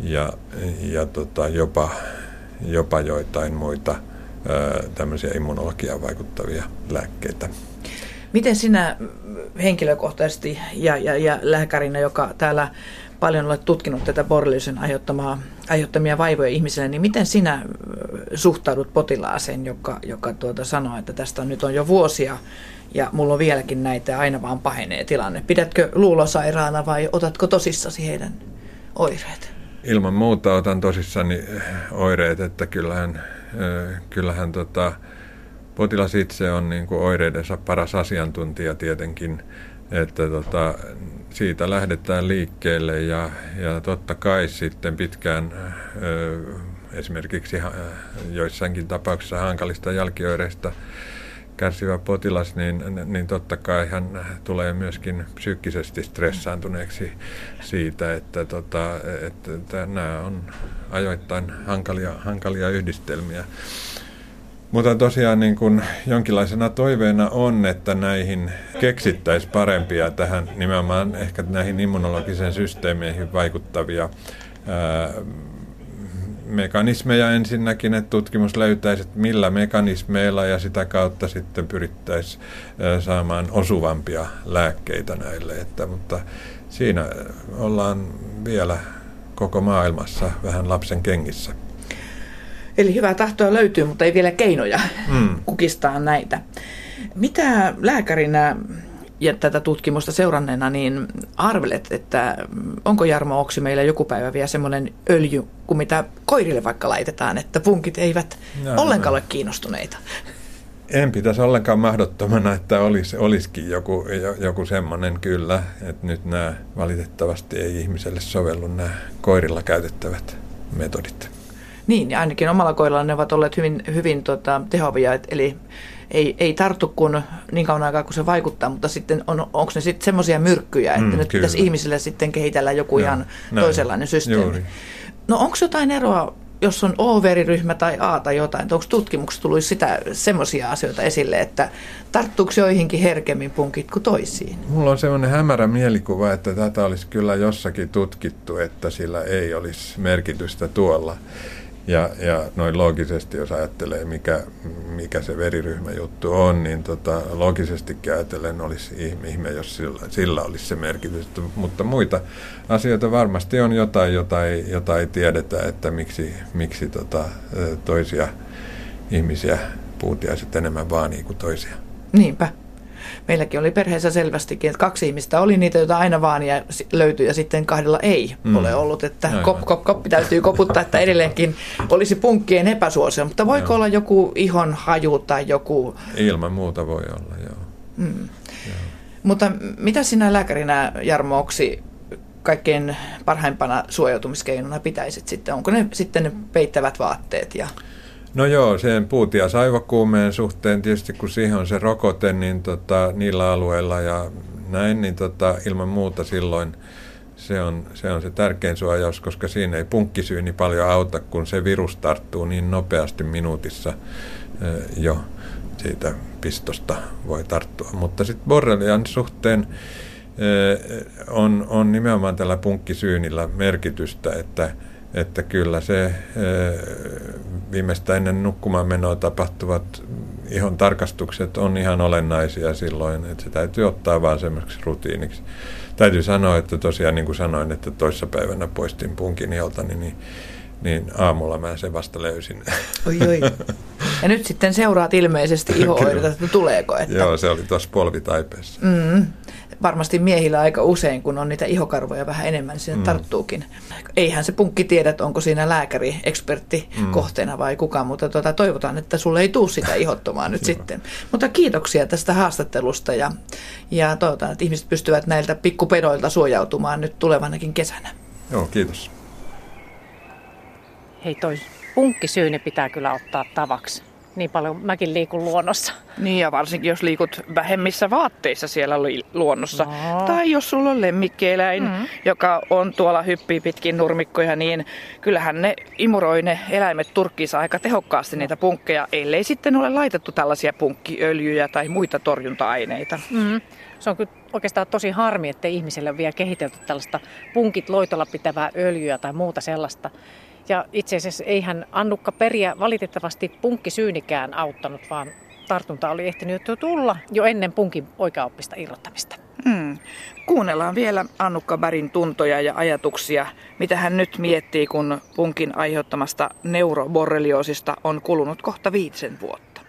ja, ja tota, jopa, jopa joitain muita tämmöisiä immunologiaan vaikuttavia lääkkeitä. Miten sinä henkilökohtaisesti ja, ja, ja lääkärinä, joka täällä paljon olet tutkinut tätä borreliosin aiheuttamia vaivoja ihmisille, niin miten sinä suhtaudut potilaaseen, joka, joka tuota sanoo, että tästä on nyt on jo vuosia ja mulla on vieläkin näitä ja aina vaan pahenee tilanne. Pidätkö luulosairaana vai otatko tosissasi heidän oireet? Ilman muuta otan tosissani oireet, että kyllähän, kyllähän tota, potilas itse on niin kuin oireidensa paras asiantuntija tietenkin, että tota, siitä lähdetään liikkeelle ja, ja totta kai sitten pitkään ö, esimerkiksi joissakin tapauksissa hankalista jälkioireista kärsivä potilas, niin, niin totta kai hän tulee myöskin psyykkisesti stressaantuneeksi siitä, että, tota, että, että nämä on ajoittain hankalia, hankalia yhdistelmiä. Mutta tosiaan niin kuin jonkinlaisena toiveena on, että näihin keksittäisiin parempia tähän nimenomaan ehkä näihin immunologisen systeemeihin vaikuttavia ää, mekanismeja ensinnäkin, että tutkimus löytäisi, että millä mekanismeilla ja sitä kautta sitten pyrittäisiin saamaan osuvampia lääkkeitä näille. Että, mutta siinä ollaan vielä koko maailmassa vähän lapsen kengissä. Eli hyvää tahtoa löytyy, mutta ei vielä keinoja mm. kukistaa näitä. Mitä lääkärinä ja tätä tutkimusta seuranneena, niin arvelet, että onko Jarmo Oksi meillä joku päivä vielä semmoinen öljy, kuin mitä koirille vaikka laitetaan, että punkit eivät no, ollenkaan no. ole kiinnostuneita? En pitäisi ollenkaan mahdottomana, että olisi, olisikin joku, joku semmoinen kyllä, että nyt nämä valitettavasti ei ihmiselle sovellu nämä koirilla käytettävät metodit. Niin, ja ainakin omalla koiralla ne ovat olleet hyvin, hyvin tota, tehovia, et, eli ei, ei tarttu kun niin kauan aikaa, kun se vaikuttaa, mutta sitten on, onko ne sitten semmoisia myrkkyjä, että mm, nyt kyllä. pitäisi ihmisille sitten kehitellä joku ihan näin. toisenlainen systeemi. Juuri. No onko jotain eroa, jos on O-veriryhmä tai A tai jotain, onko tutkimuksessa tullut sitä semmoisia asioita esille, että tarttuuko joihinkin herkemmin punkit kuin toisiin? Mulla on semmoinen hämärä mielikuva, että tätä olisi kyllä jossakin tutkittu, että sillä ei olisi merkitystä tuolla. Ja, ja noin loogisesti, jos ajattelee, mikä, mikä se veriryhmäjuttu on, niin tota, loogisesti ajatellen olisi ihme, jos sillä, sillä olisi se merkitys. Mutta muita asioita varmasti on jotain, jota ei, jota ei tiedetä, että miksi, miksi tota, toisia ihmisiä puutiaiset enemmän vaanii kuin toisia. Niinpä. Meilläkin oli perheessä selvästikin, että kaksi ihmistä oli niitä, joita aina vaan ja löytyi ja sitten kahdella ei mm. ole ollut, että Aivan. kop, kop, kop täytyy koputtaa, että edelleenkin olisi punkkien epäsuosio, mutta voiko joo. olla joku ihon haju tai joku... Ilman muuta voi olla, joo. Mm. joo. Mutta mitä sinä lääkärinä, Jarmo, kaikkein parhaimpana suojautumiskeinona pitäisit sitten? Onko ne sitten ne peittävät vaatteet ja No joo, sen puuti- ja saivakuumeen suhteen tietysti kun siihen on se rokote, niin tota, niillä alueilla ja näin, niin tota, ilman muuta silloin se on, se on se tärkein suojaus, koska siinä ei punkkisyyni paljon auta, kun se virus tarttuu niin nopeasti minuutissa jo siitä pistosta voi tarttua. Mutta sitten borrelian suhteen on, on nimenomaan tällä punkkisyynillä merkitystä, että että kyllä se viimeistä ennen nukkumaan menoa tapahtuvat ihon tarkastukset on ihan olennaisia silloin, että se täytyy ottaa vaan semmoiseksi rutiiniksi. Täytyy sanoa, että tosiaan niin kuin sanoin, että toissapäivänä poistin punkin iholtani, niin, niin aamulla mä sen vasta löysin. Oi, oi. Ja nyt sitten seuraat ilmeisesti iho että tuleeko. Että... Joo, se oli tuossa polvitaipeessa. Mm varmasti miehillä aika usein, kun on niitä ihokarvoja vähän enemmän, niin sinne mm. tarttuukin. Eihän se punkki tiedä, että onko siinä lääkäri, ekspertti mm. kohteena vai kuka, mutta tuota, toivotaan, että sulle ei tule sitä ihottomaa nyt sitten. Mutta kiitoksia tästä haastattelusta ja, ja toivotaan, että ihmiset pystyvät näiltä pikkupedoilta suojautumaan nyt tulevanakin kesänä. Joo, kiitos. Hei toi punkkisyyni pitää kyllä ottaa tavaksi niin paljon mäkin liikun luonnossa. Niin ja varsinkin jos liikut vähemmissä vaatteissa siellä luonnossa. No. Tai jos sulla on lemmikkieläin, mm. joka on tuolla hyppii pitkin nurmikkoja, niin kyllähän ne imuroi ne eläimet turkkiinsa aika tehokkaasti no. niitä punkkeja, ellei sitten ole laitettu tällaisia punkkiöljyjä tai muita torjunta-aineita. Mm. Se on kyllä oikeastaan tosi harmi, että ihmisille on vielä kehitelty tällaista punkit loitolla pitävää öljyä tai muuta sellaista. Ja itse asiassa eihän Annukka Periä valitettavasti punkkisyynikään auttanut, vaan tartunta oli ehtinyt jo tulla jo ennen punkin oikeaoppista irrottamista. Hmm. Kuunnellaan vielä Annukka Bärin tuntoja ja ajatuksia, mitä hän nyt miettii, kun punkin aiheuttamasta neuroborrelioosista on kulunut kohta viitisen vuotta.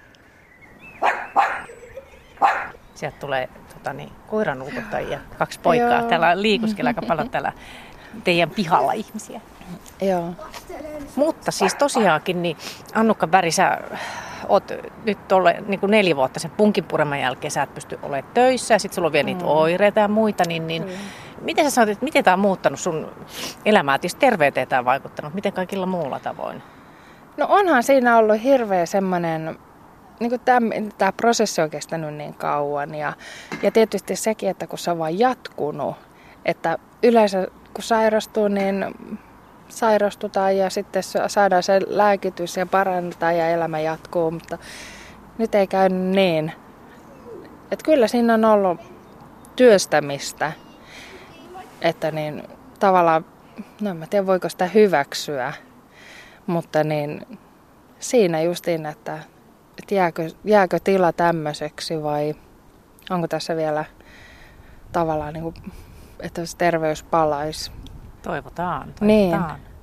Sieltä tulee tota niin, koiran ulkottajia, kaksi poikaa. Joo. Täällä liikuskelee aika paljon täällä teidän pihalla ihmisiä. Joo. Mutta siis tosiaankin, niin Annukka Väri, sä oot nyt ole, niin kuin neljä vuotta sen punkin pureman jälkeen, sä et pysty olemaan töissä ja sitten sulla on vielä niitä mm. oireita ja muita, niin, niin mm. miten sä sanot, että miten tämä on muuttanut sun elämää, tietysti terveyteen tämä vaikuttanut, miten kaikilla muulla tavoin? No onhan siinä ollut hirveä semmoinen niin tämä, prosessi on kestänyt niin kauan ja, ja tietysti sekin, että kun se on vaan jatkunut, että yleensä kun sairastuu, niin sairastutaan ja sitten saadaan se lääkitys ja parannetaan ja elämä jatkuu, mutta nyt ei käy niin. Et kyllä siinä on ollut työstämistä, että niin tavallaan, no en mä tiedä voiko sitä hyväksyä, mutta niin siinä justiin, että, että jääkö, jääkö tila tämmöiseksi vai onko tässä vielä tavallaan niin kuin että se terveys palaisi. Toivotaan, toivotaan. Niin.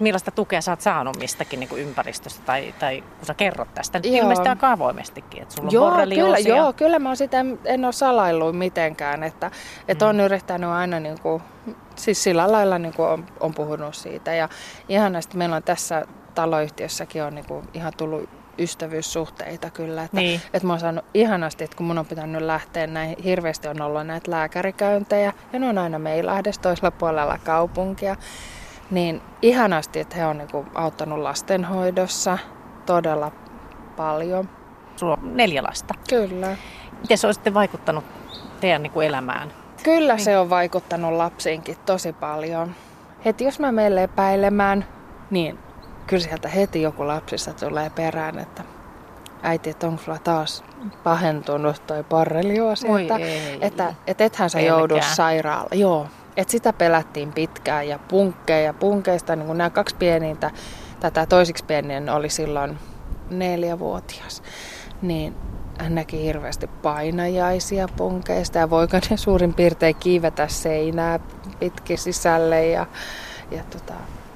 Millaista tukea sä oot saanut mistäkin niin kuin ympäristöstä tai, tai kun sä kerrot tästä nyt ilmeisesti aika avoimestikin, että sulla on joo, kyllä, joo, kyllä mä sitä, en ole salaillut mitenkään, että, että mm. on yrittänyt aina niin kuin, siis sillä lailla niin kuin on, on puhunut siitä ja ihanasti meillä on tässä taloyhtiössäkin on niin kuin ihan tullut ystävyyssuhteita kyllä. Että, niin. että mä oon saanut ihanasti, että kun mun on pitänyt lähteä näin, hirveästi on ollut näitä lääkärikäyntejä ja ne on aina Meilahdessa toisella puolella kaupunkia. Niin ihanasti, että he on niinku auttanut lastenhoidossa todella paljon. Sulla on neljä lasta. Kyllä. Miten se on sitten vaikuttanut teidän niinku elämään? Kyllä niin. se on vaikuttanut lapsiinkin tosi paljon. Heti jos mä menen lepäilemään, niin kyllä sieltä heti joku lapsista tulee perään, että äiti, että onko sulla taas pahentunut toi borrelioosi, että, että, että ethän sä joudu sairaalaan. Joo, että sitä pelättiin pitkään ja punkkeja. Punkeista niin nämä kaksi pienintä, tätä toisiksi pieninen oli silloin neljävuotias, niin hän näki hirveästi painajaisia punkeista ja voiko ne suurin piirtein kiivetä seinää pitkin sisälle ja, ja tota,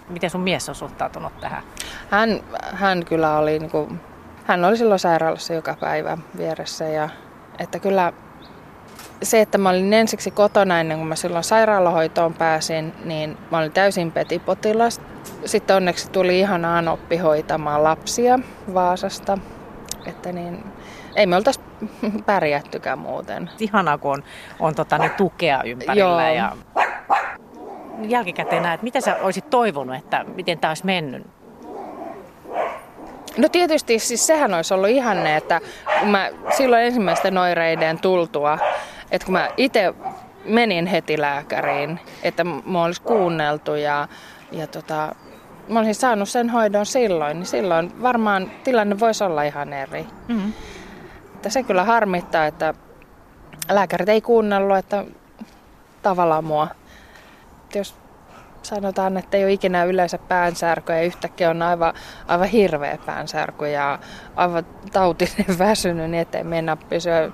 Miten sun mies on suhtautunut tähän? Hän, hän kyllä oli, niin kuin, hän oli silloin sairaalassa joka päivä vieressä ja Että kyllä se, että mä olin ensiksi kotona ennen kuin mä silloin sairaalahoitoon pääsin, niin mä olin täysin petipotilas. Sitten onneksi tuli ihan Anoppi hoitamaan lapsia Vaasasta. Että niin, ei me oltaisi pärjättykään muuten. Ihanaa, kun on, on tota, ne tukea ympärillä. Joo. Ja jälkikäteen näet, mitä sä olisit toivonut, että miten tämä olisi mennyt? No tietysti siis sehän olisi ollut ihanne, että kun mä silloin ensimmäisten oireiden tultua, että kun mä itse menin heti lääkäriin, että mä olisi kuunneltu ja, ja tota, mä olisin saanut sen hoidon silloin, niin silloin varmaan tilanne voisi olla ihan eri. Mm-hmm. Että se kyllä harmittaa, että lääkärit ei kuunnellut, että tavallaan mua. Että jos sanotaan, että ei ole ikinä yleensä päänsärkyä ja yhtäkkiä on aivan, aivan hirveä päänsärky ja aivan tautinen väsynyt niin ettei mennä pysyä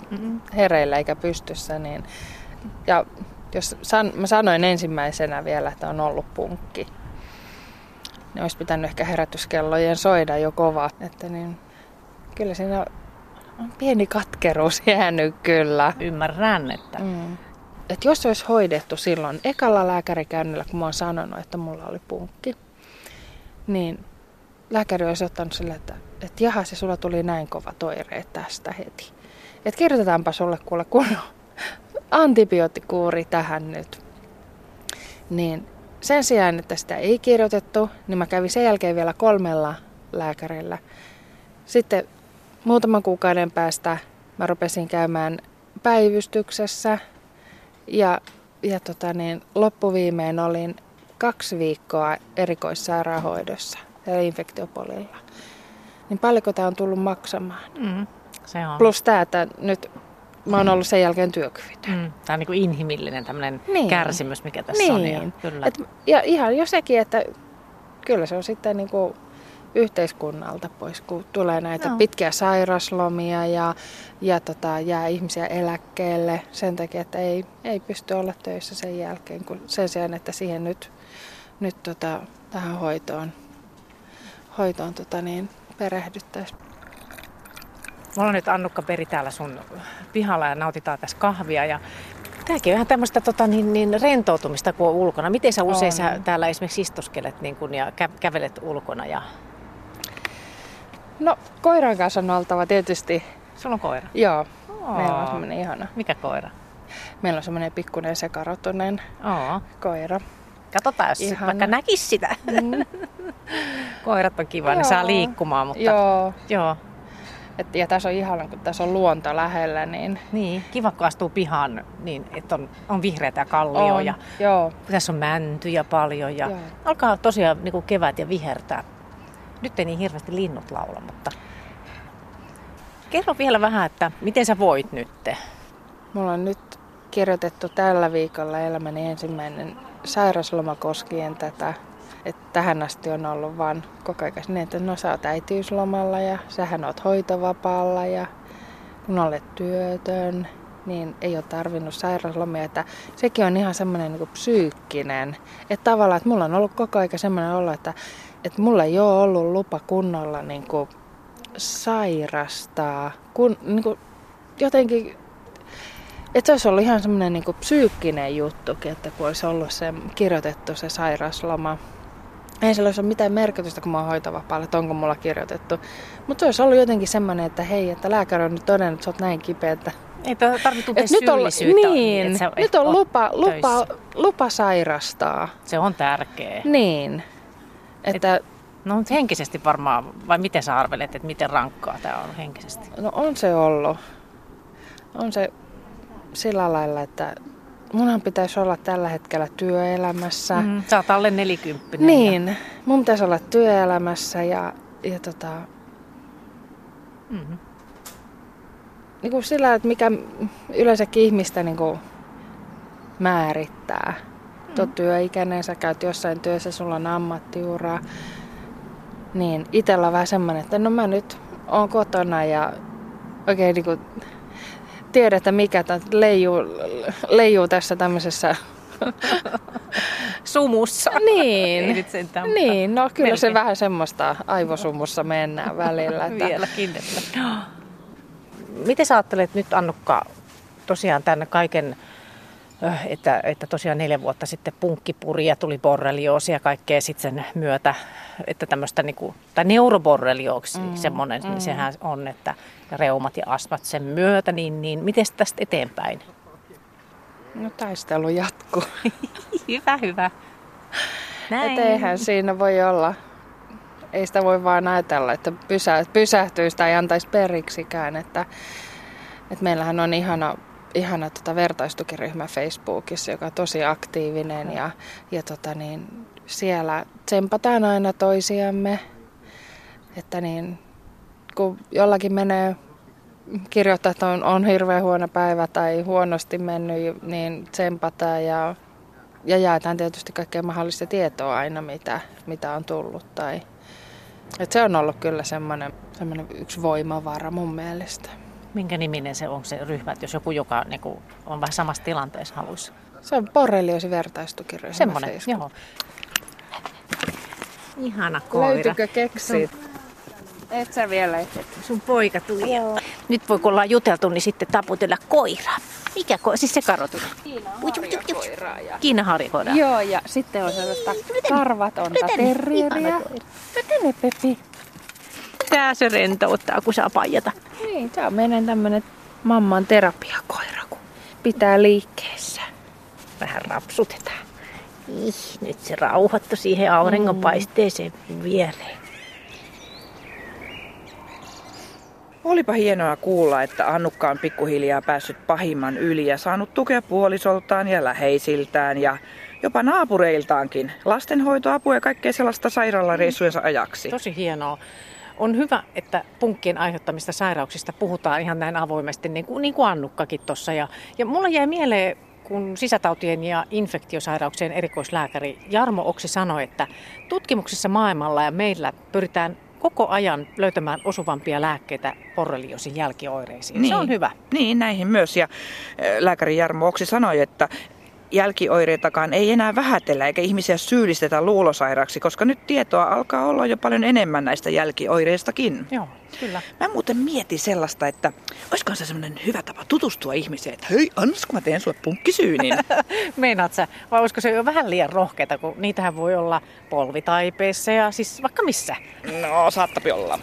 hereillä eikä pystyssä. Niin, ja jos san, mä sanoin ensimmäisenä vielä, että on ollut punkki, niin olisi pitänyt ehkä herätyskellojen soida jo kova. Että niin, kyllä siinä on pieni katkeruus jäänyt kyllä. Ymmärrän, että Mm. Et jos olisi hoidettu silloin ekalla lääkärikäynnillä, kun mä oon sanonut, että mulla oli punkki, niin lääkäri olisi ottanut sille, että, että jaha, se sulla tuli näin kova toireet tästä heti. Että kirjoitetaanpa sulle kuule kunnon antibioottikuuri tähän nyt. Niin sen sijaan, että sitä ei kirjoitettu, niin mä kävin sen jälkeen vielä kolmella lääkärillä. Sitten muutaman kuukauden päästä mä rupesin käymään päivystyksessä ja, ja tota niin, loppuviimein olin kaksi viikkoa erikoissairaanhoidossa ja infektiopolilla. Niin paljonko tämä on tullut maksamaan? mm, se on. Plus tämä, että nyt mä oon ollut sen jälkeen työkyvytön. Mm, tämä on niin kuin inhimillinen tämmöinen Niin. kärsimys, mikä tässä on. Ja, Niin. kyllä. Et, ja ihan jo sekin, että kyllä se on sitten niin kuin yhteiskunnalta pois, kun tulee näitä Joo. pitkiä sairaslomia ja, ja tota, jää ihmisiä eläkkeelle sen takia, että ei, ei pysty olla töissä sen jälkeen, kun sen sijaan, että siihen nyt, nyt tota, tähän hoitoon, hoitoon tota niin, perehdyttäisiin. Mulla on nyt Annukka Peri täällä sun pihalla ja nautitaan tässä kahvia. Ja tämäkin on ihan tämmöistä tota, niin, niin, rentoutumista, kun on ulkona. Miten sä usein On. sä täällä esimerkiksi istoskelet niin kun, ja kä- kävelet ulkona? Ja... No, koiran kanssa on oltava tietysti, Sulla on koira. joo, Oo. meillä on semmoinen ihana. Mikä koira? Meillä on semmoinen pikkuinen sekarotonen Oo. koira. Katsotaan, jos Ihana. vaikka näkis sitä. Mm. Koirat on kiva, ne saa Joo. liikkumaan, mutta Joo, joo. et, ja tässä on ihana, kun tässä on luonto lähellä, niin Niin, kiva kun astuu pihaan, niin että on, on vihreätä ja kallio on. Joo, tässä on mäntyjä paljon ja Joo. alkaa tosiaan niin kuin kevät ja vihertää. Nyt ei niin hirveästi linnut laula, mutta kerro vielä vähän, että miten sä voit nyt? mulla on nyt kirjoitettu tällä viikolla elämäni ensimmäinen sairasloma koskien tätä. Että tähän asti on ollut vaan koko ajan niin, että no sä oot äitiyslomalla ja sähän oot hoitovapaalla ja kun olet työtön, niin ei ole tarvinnut sairauslomia. Että sekin on ihan semmoinen niin psyykkinen. Että tavallaan, että mulla on ollut koko ajan semmoinen olo, että, että mulla ei ole ollut lupa kunnolla niin kuin sairastaa. Kun, niin kuin jotenkin että se olisi ollut ihan semmoinen niin psyykkinen juttukin, että kun olisi ollut se kirjoitettu se sairasloma. Ei sillä olisi ole mitään merkitystä, kun mä oon hoitovapaalla, että onko mulla kirjoitettu. Mutta se olisi ollut jotenkin semmoinen, että hei, että lääkäri on nyt todennut, että sä oot näin kipeä, että Ei tarvitse tuntea et nyt on, niin, että nyt et on lupa, lupa, lupa sairastaa. Se on tärkeä. Niin. Että No mutta henkisesti varmaan, vai miten sä arvelet, että miten rankkaa tämä on henkisesti? No on se ollut. On se sillä lailla, että munhan pitäisi olla tällä hetkellä työelämässä. Mm, sä oot alle nelikymppinen. Niin, mun pitäisi olla työelämässä ja, ja tota, Ja, mm, niin kuin sillä, että mikä yleensäkin ihmistä niin kuin määrittää. Mm. Tuo työikäinen, sä käyt jossain työssä, sulla on ammattiura. Niin itsellä on vähän semmoinen, että no mä nyt oon kotona ja oikein niin kuin tiedä, että mikä tää leijuu, leijuu tässä tämmöisessä. Sumussa. Niin. Ei nyt sentään, Niin, no kyllä se melkein. vähän semmoista aivosumussa mennään välillä. Että, Vieläkin. Että... miten sä ajattelet nyt Annukka tosiaan tänne kaiken että, että tosiaan neljä vuotta sitten punkkipuri ja tuli borrelioosi ja kaikkea sitten sen myötä, että tämmöistä niinku, tai neuroborreliooksi mm, semmoinen, niin mm. sehän on, että reumat ja astmat sen myötä, niin, niin miten tästä eteenpäin? No taistelu jatkuu. hyvä, hyvä. Näin. Et eihän siinä voi olla. Ei sitä voi vaan ajatella, että pysä, pysähtyisi tai antaisi periksikään. Että, että meillähän on ihana ihana tota vertaistukiryhmä Facebookissa, joka on tosi aktiivinen ja, ja tota niin, siellä tsempataan aina toisiamme. Että niin, kun jollakin menee kirjoittaa, että on, on hirveän huono päivä tai huonosti mennyt, niin tsempataan ja, ja jaetaan tietysti kaikkea mahdollista tietoa aina, mitä, mitä on tullut. Tai, että se on ollut kyllä semmoinen, semmoinen yksi voimavara mun mielestä. Minkä niminen se on se ryhmä, jos joku, joka niin kuin, on vähän samassa tilanteessa haluaisi? Se on borrelioosi vertaistukiryhmä. Semmoinen, joo. Ihana koira. Löytyykö keksit? Et sä vielä et. Sun poika tuli. Joo. Nyt voi kun ollaan juteltu, niin sitten taputella koiraa. Mikä koira? Siis se karotus. Kiina Ja... Joo, ja sitten on sellaista karvatonta terrieriä. Tänne, Pepi tää se rentouttaa, kun saa paijata. Niin, tää on meidän tämmönen mamman terapiakoira, kun pitää liikkeessä. Vähän rapsutetaan. Ih, nyt se rauhoittu siihen auringonpaisteeseen mm. viereen. Olipa hienoa kuulla, että Annukka on pikkuhiljaa päässyt pahimman yli ja saanut tukea puolisoltaan ja läheisiltään ja jopa naapureiltaankin. Lastenhoitoapua ja kaikkea sellaista sairaalareissujensa ajaksi. Tosi hienoa on hyvä, että punkkien aiheuttamista sairauksista puhutaan ihan näin avoimesti, niin kuin, niin kuin Annukkakin tuossa. Ja, ja mulla jäi mieleen, kun sisätautien ja infektiosairauksien erikoislääkäri Jarmo Oksi sanoi, että tutkimuksissa maailmalla ja meillä pyritään koko ajan löytämään osuvampia lääkkeitä borreliosin jälkioireisiin. Niin, se on hyvä. Niin, näihin myös. Ja lääkäri Jarmo Oksi sanoi, että jälkioireitakaan ei enää vähätellä eikä ihmisiä syyllistetä luulosairaaksi, koska nyt tietoa alkaa olla jo paljon enemmän näistä jälkioireistakin. Joo, kyllä. Mä muuten mietin sellaista, että olisikohan se semmoinen hyvä tapa tutustua ihmiseen, että hei Ans, kun mä teen sulle punkkisyynin. Meinaat sä, vai olisiko se jo vähän liian rohkeita, kun niitähän voi olla polvitaipeissa ja siis vaikka missä? No, saattapi olla.